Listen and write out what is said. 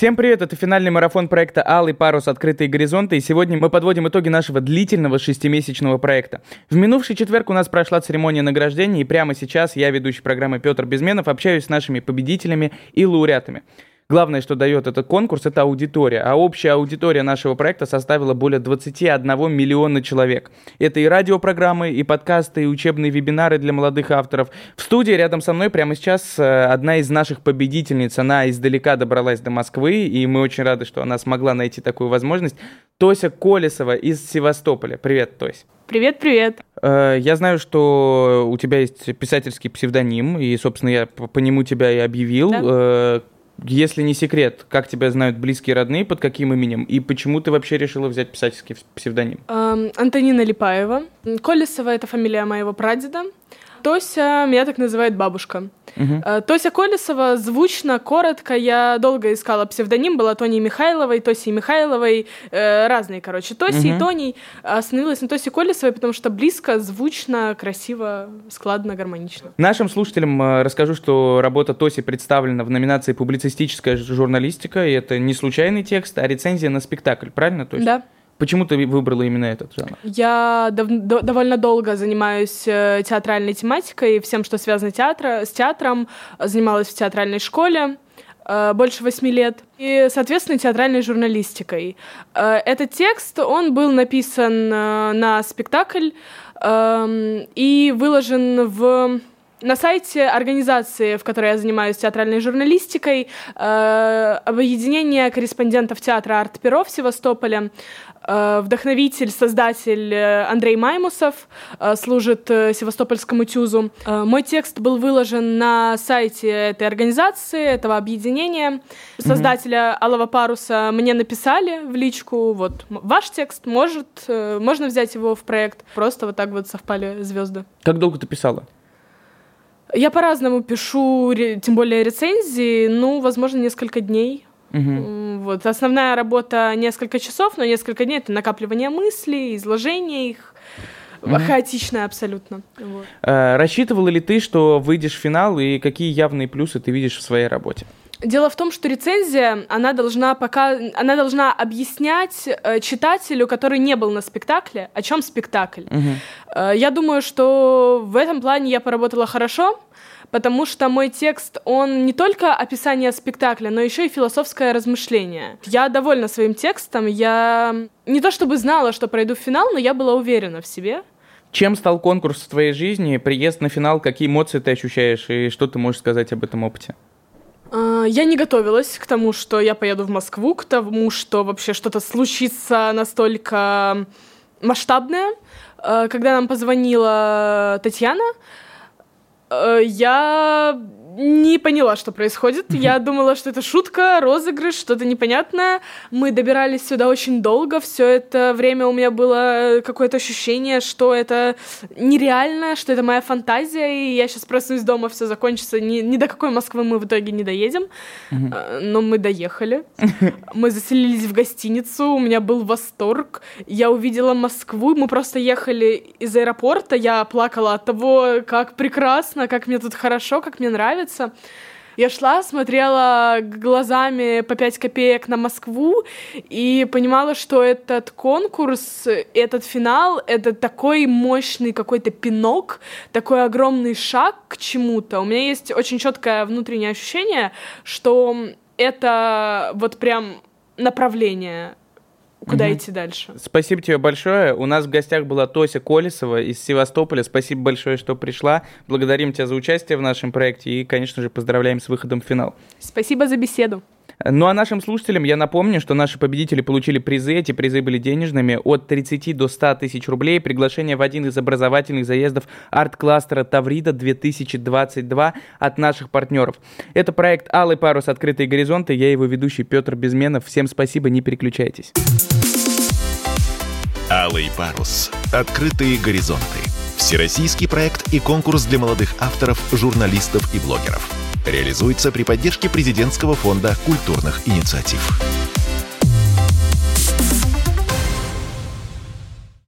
Всем привет, это финальный марафон проекта «Алый парус. Открытые горизонты», и сегодня мы подводим итоги нашего длительного шестимесячного проекта. В минувший четверг у нас прошла церемония награждения, и прямо сейчас я, ведущий программы Петр Безменов, общаюсь с нашими победителями и лауреатами. Главное, что дает этот конкурс, это аудитория. А общая аудитория нашего проекта составила более 21 миллиона человек. Это и радиопрограммы, и подкасты, и учебные вебинары для молодых авторов. В студии рядом со мной прямо сейчас э, одна из наших победительниц. Она издалека добралась до Москвы, и мы очень рады, что она смогла найти такую возможность. Тося Колесова из Севастополя. Привет, Тось. Привет, привет. Э, я знаю, что у тебя есть писательский псевдоним, и, собственно, я по нему тебя и объявил. Да? Если не секрет, как тебя знают близкие родные, под каким именем, и почему ты вообще решила взять писательский псевдоним? Эм, Антонина Липаева. Колесова — это фамилия моего прадеда. Тося, меня так называет бабушка. Uh-huh. Тося Колесова, звучно, коротко. Я долго искала псевдоним, была Тони Михайловой, Тоси Михайловой, э, разные, короче, Тоси uh-huh. и Тони. Остановилась на Тосе Колесовой, потому что близко, звучно, красиво, складно, гармонично. Нашим слушателям э, расскажу, что работа Тоси представлена в номинации «Публицистическая журналистика», и это не случайный текст, а рецензия на спектакль, правильно, Тося? Да. Почему ты выбрала именно этот жанр? Я дов- до- довольно долго занимаюсь э, театральной тематикой, всем, что связано театра, с театром. Занималась в театральной школе э, больше восьми лет. И, соответственно, театральной журналистикой. Э, этот текст, он был написан на спектакль эм, и выложен в на сайте организации, в которой я занимаюсь театральной журналистикой, э, объединение корреспондентов театра «Арт-Перо» в Севастополе, э, вдохновитель, создатель э, Андрей Маймусов э, служит э, Севастопольскому ТЮЗу. Э, мой текст был выложен на сайте этой организации, этого объединения. Создателя mm-hmm. «Алого паруса» мне написали в личку, вот, ваш текст, может, э, можно взять его в проект. Просто вот так вот совпали звезды. Как долго ты писала? Я по-разному пишу, тем более рецензии, ну, возможно, несколько дней. Угу. Вот. Основная работа несколько часов, но несколько дней это накапливание мыслей, изложение их. Угу. Хаотичное абсолютно. Вот. А, рассчитывала ли ты, что выйдешь в финал, и какие явные плюсы ты видишь в своей работе? Дело в том, что рецензия, она должна пока, она должна объяснять э, читателю, который не был на спектакле, о чем спектакль. Угу. Э, я думаю, что в этом плане я поработала хорошо, потому что мой текст, он не только описание спектакля, но еще и философское размышление. Я довольна своим текстом, я не то чтобы знала, что пройду в финал, но я была уверена в себе. Чем стал конкурс в твоей жизни, приезд на финал, какие эмоции ты ощущаешь и что ты можешь сказать об этом опыте? А, я не готовилась к тому, что я поеду в Москву, к тому, что вообще что-то случится настолько масштабное. А, когда нам позвонила Татьяна, а, я не поняла, что происходит. Я думала, что это шутка, розыгрыш, что-то непонятное. Мы добирались сюда очень долго. Все это время у меня было э, какое-то ощущение, что это нереально, что это моя фантазия, и я сейчас проснусь дома, все закончится. Ни, ни до какой Москвы мы в итоге не доедем. А, но мы доехали. Мы заселились в гостиницу, у меня был восторг. Я увидела Москву, мы просто ехали из аэропорта, я плакала от того, как прекрасно, как мне тут хорошо, как мне нравится нравится. Я шла, смотрела глазами по 5 копеек на Москву и понимала, что этот конкурс, этот финал — это такой мощный какой-то пинок, такой огромный шаг к чему-то. У меня есть очень четкое внутреннее ощущение, что это вот прям направление куда угу. идти дальше. Спасибо тебе большое. У нас в гостях была Тося Колесова из Севастополя. Спасибо большое, что пришла. Благодарим тебя за участие в нашем проекте и, конечно же, поздравляем с выходом в финал. Спасибо за беседу. Ну а нашим слушателям я напомню, что наши победители получили призы. Эти призы были денежными от 30 до 100 тысяч рублей. Приглашение в один из образовательных заездов арт-кластера Таврида 2022 от наших партнеров. Это проект «Алый парус. Открытые горизонты». Я его ведущий Петр Безменов. Всем спасибо, не переключайтесь. «Алый парус. Открытые горизонты». Всероссийский проект и конкурс для молодых авторов, журналистов и блогеров. Реализуется при поддержке президентского фонда культурных инициатив.